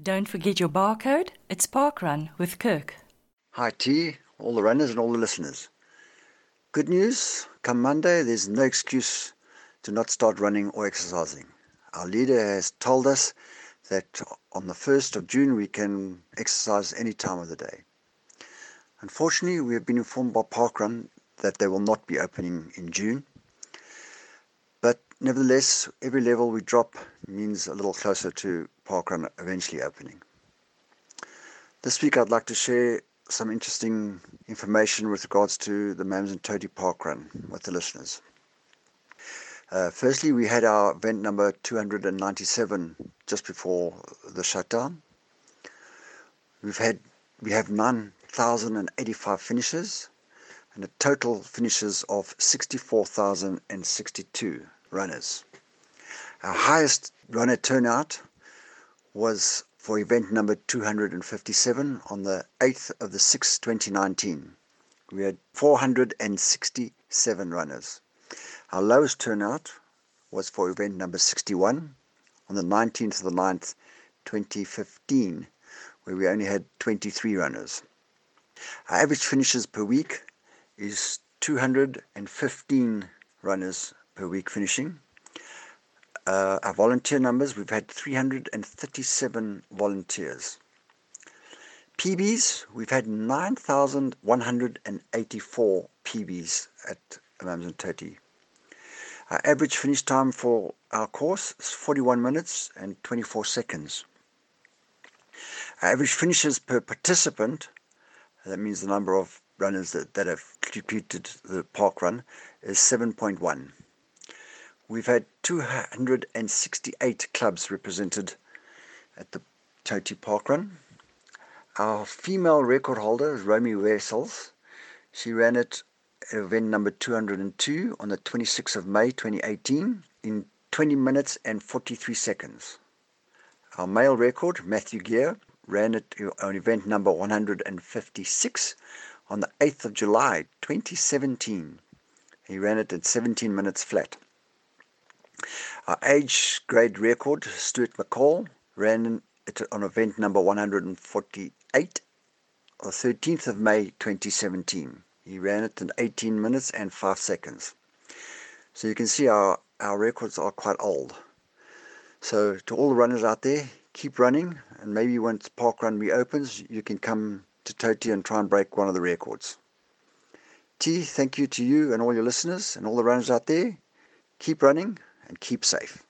Don't forget your barcode. It's Parkrun with Kirk. Hi, T, all the runners and all the listeners. Good news come Monday, there's no excuse to not start running or exercising. Our leader has told us that on the 1st of June we can exercise any time of the day. Unfortunately, we have been informed by Parkrun that they will not be opening in June. Nevertheless, every level we drop means a little closer to Parkrun eventually opening. This week I'd like to share some interesting information with regards to the Amanzimtoti Parkrun with the listeners. Uh, firstly, we had our event number 297 just before the shutdown. We've had we have 9,085 finishes and a total finishes of 64,062 runners. Our highest runner turnout was for event number 257 on the 8th of the 6th 2019. We had 467 runners. Our lowest turnout was for event number 61 on the 19th of the 9th 2015 where we only had 23 runners. Our average finishes per week is 215 runners per week finishing. Uh, our volunteer numbers, we've had 337 volunteers. PBs, we've had 9,184 PBs at Amanzimtoti. Our average finish time for our course is 41 minutes and 24 seconds. Our average finishes per participant, that means the number of runners that, that have completed the park run, is 7.1. We've had 268 clubs represented at the Toti Park Run. Our female record holder is Romy Wessels. She ran it event number 202 on the 26th of May 2018 in 20 minutes and 43 seconds. Our male record, Matthew Gear, ran it uh, on event number 156 on the 8th of July 2017. He ran it at 17 minutes flat. Our age grade record, Stuart McCall, ran it on event number 148 on the 13th of May 2017. He ran it in 18 minutes and 5 seconds. So you can see our, our records are quite old. So to all the runners out there, keep running and maybe once Park Run reopens, you can come to Toti and try and break one of the records. T, thank you to you and all your listeners and all the runners out there. Keep running and keep safe.